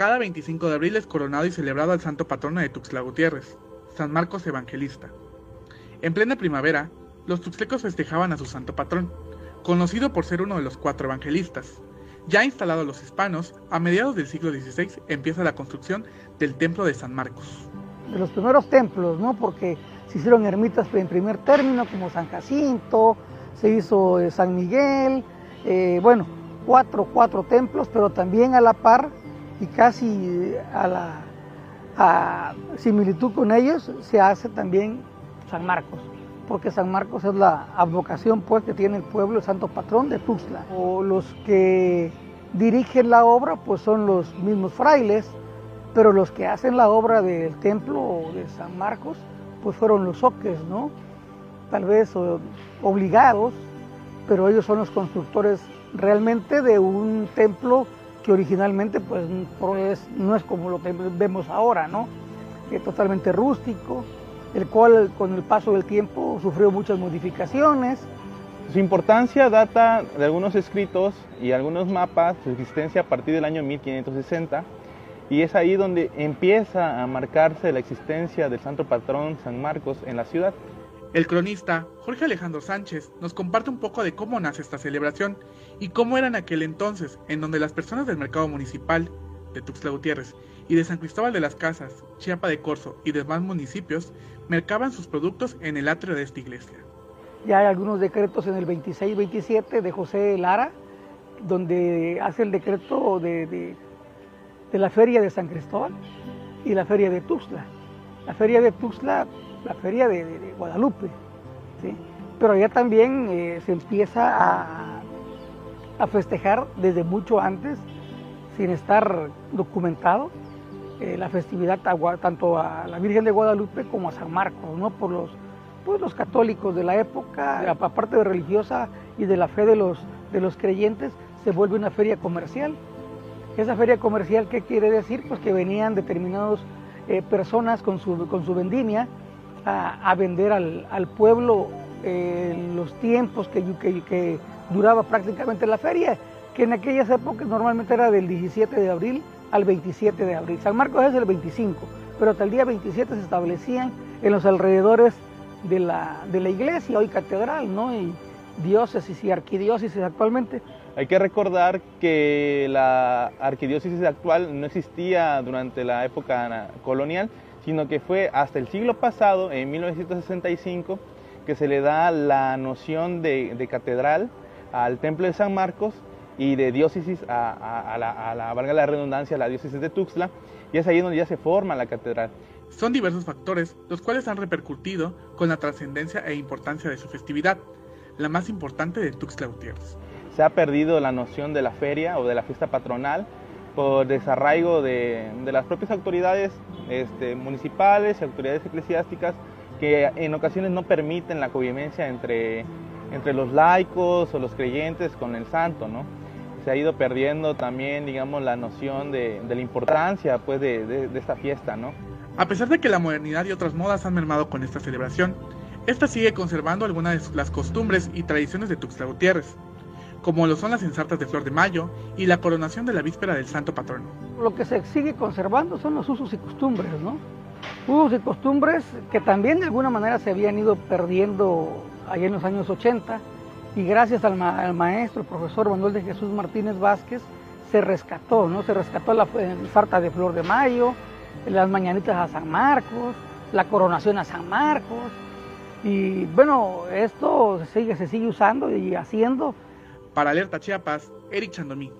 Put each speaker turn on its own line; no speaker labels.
Cada 25 de abril es coronado y celebrado el santo patrono de Tuxtla Gutiérrez, San Marcos Evangelista. En plena primavera, los tuxtecos festejaban a su santo patrón, conocido por ser uno de los cuatro evangelistas. Ya instalados los hispanos, a mediados del siglo XVI empieza la construcción del templo de San Marcos.
De los primeros templos, ¿no? Porque se hicieron ermitas en primer término, como San Jacinto, se hizo eh, San Miguel, eh, bueno, cuatro, cuatro templos, pero también a la par y casi a la a similitud con ellos se hace también San Marcos, porque San Marcos es la advocación pues, que tiene el pueblo, el santo patrón de Tuxtla. O los que dirigen la obra pues son los mismos frailes, pero los que hacen la obra del templo de San Marcos pues fueron los oques, ¿no? Tal vez obligados, pero ellos son los constructores realmente de un templo que originalmente pues no es como lo que vemos ahora, ¿no? Es totalmente rústico, el cual con el paso del tiempo sufrió muchas modificaciones.
Su importancia data de algunos escritos y algunos mapas, su existencia a partir del año 1560, y es ahí donde empieza a marcarse la existencia del santo patrón San Marcos en la ciudad.
El cronista Jorge Alejandro Sánchez nos comparte un poco de cómo nace esta celebración y cómo era en aquel entonces, en donde las personas del mercado municipal de Tuxtla Gutiérrez y de San Cristóbal de las Casas, Chiapa de Corzo y demás municipios mercaban sus productos en el atrio de esta iglesia.
Ya hay algunos decretos en el 26-27 de José Lara, donde hace el decreto de, de la feria de San Cristóbal y la feria de Tuxtla. La feria de Tuxtla la feria de, Guadalupe. Pero ya también eh, se empieza a, a, festejar desde mucho antes, sin estar documentado, eh, la festividad tanto a la Virgen de Guadalupe como a San Marcos, ¿no? por los, pues, los católicos de la época, aparte de religiosa y de la fe de los, de los creyentes, se vuelve una feria comercial. Esa feria comercial, ¿qué quiere decir? Pues que venían determinadas eh, personas con su, con su vendimia a, vender al, pueblo eh, los tiempos que, que, duraba prácticamente la feria, que en aquellas épocas normalmente era del 17 de abril al 27 de abril. San Marcos es el 25, pero hasta el día 27 se establecían en los alrededores de la, de la iglesia, hoy catedral, ¿no? Y diócesis y arquidiócesis actualmente.
Hay que recordar que la arquidiócesis actual no existía durante la época colonial, sino que fue hasta el siglo pasado, en 1965, que se le da la noción de, catedral al templo de San Marcos y de diócesis a, la, a, la, valga la redundancia, la diócesis de Tuxtla, y es ahí donde ya se forma la catedral.
Son diversos factores los cuales han repercutido con la trascendencia e importancia de su festividad, la más importante de Tuxtla Gutiérrez.
Se ha perdido la noción de la feria o de la fiesta patronal por desarraigo de, las propias autoridades este, municipales y autoridades eclesiásticas que en ocasiones no permiten la convivencia entre, entre los laicos o los creyentes con el santo, ¿no? Se ha ido perdiendo también, digamos, la noción de, la importancia, pues, de, esta fiesta, ¿no?
A pesar de que la modernidad y otras modas han mermado con esta celebración, esta sigue conservando algunas de las costumbres y tradiciones de Tuxtla Gutiérrez, como lo son las ensartas de flor de mayo y la coronación de la víspera del santo patrono.
Lo que se sigue conservando son los usos y costumbres, ¿no? Usos y costumbres que también de alguna manera se habían ido perdiendo allá en los años 80 y gracias al, maestro, el profesor Manuel de Jesús Martínez Vázquez, se rescató, ¿no? Se rescató la ensarta de flor de mayo, las mañanitas a San Marcos, la coronación a San Marcos. Y bueno, esto sigue, se sigue usando y haciendo
para Alerta Chiapas, Eric Chandomí.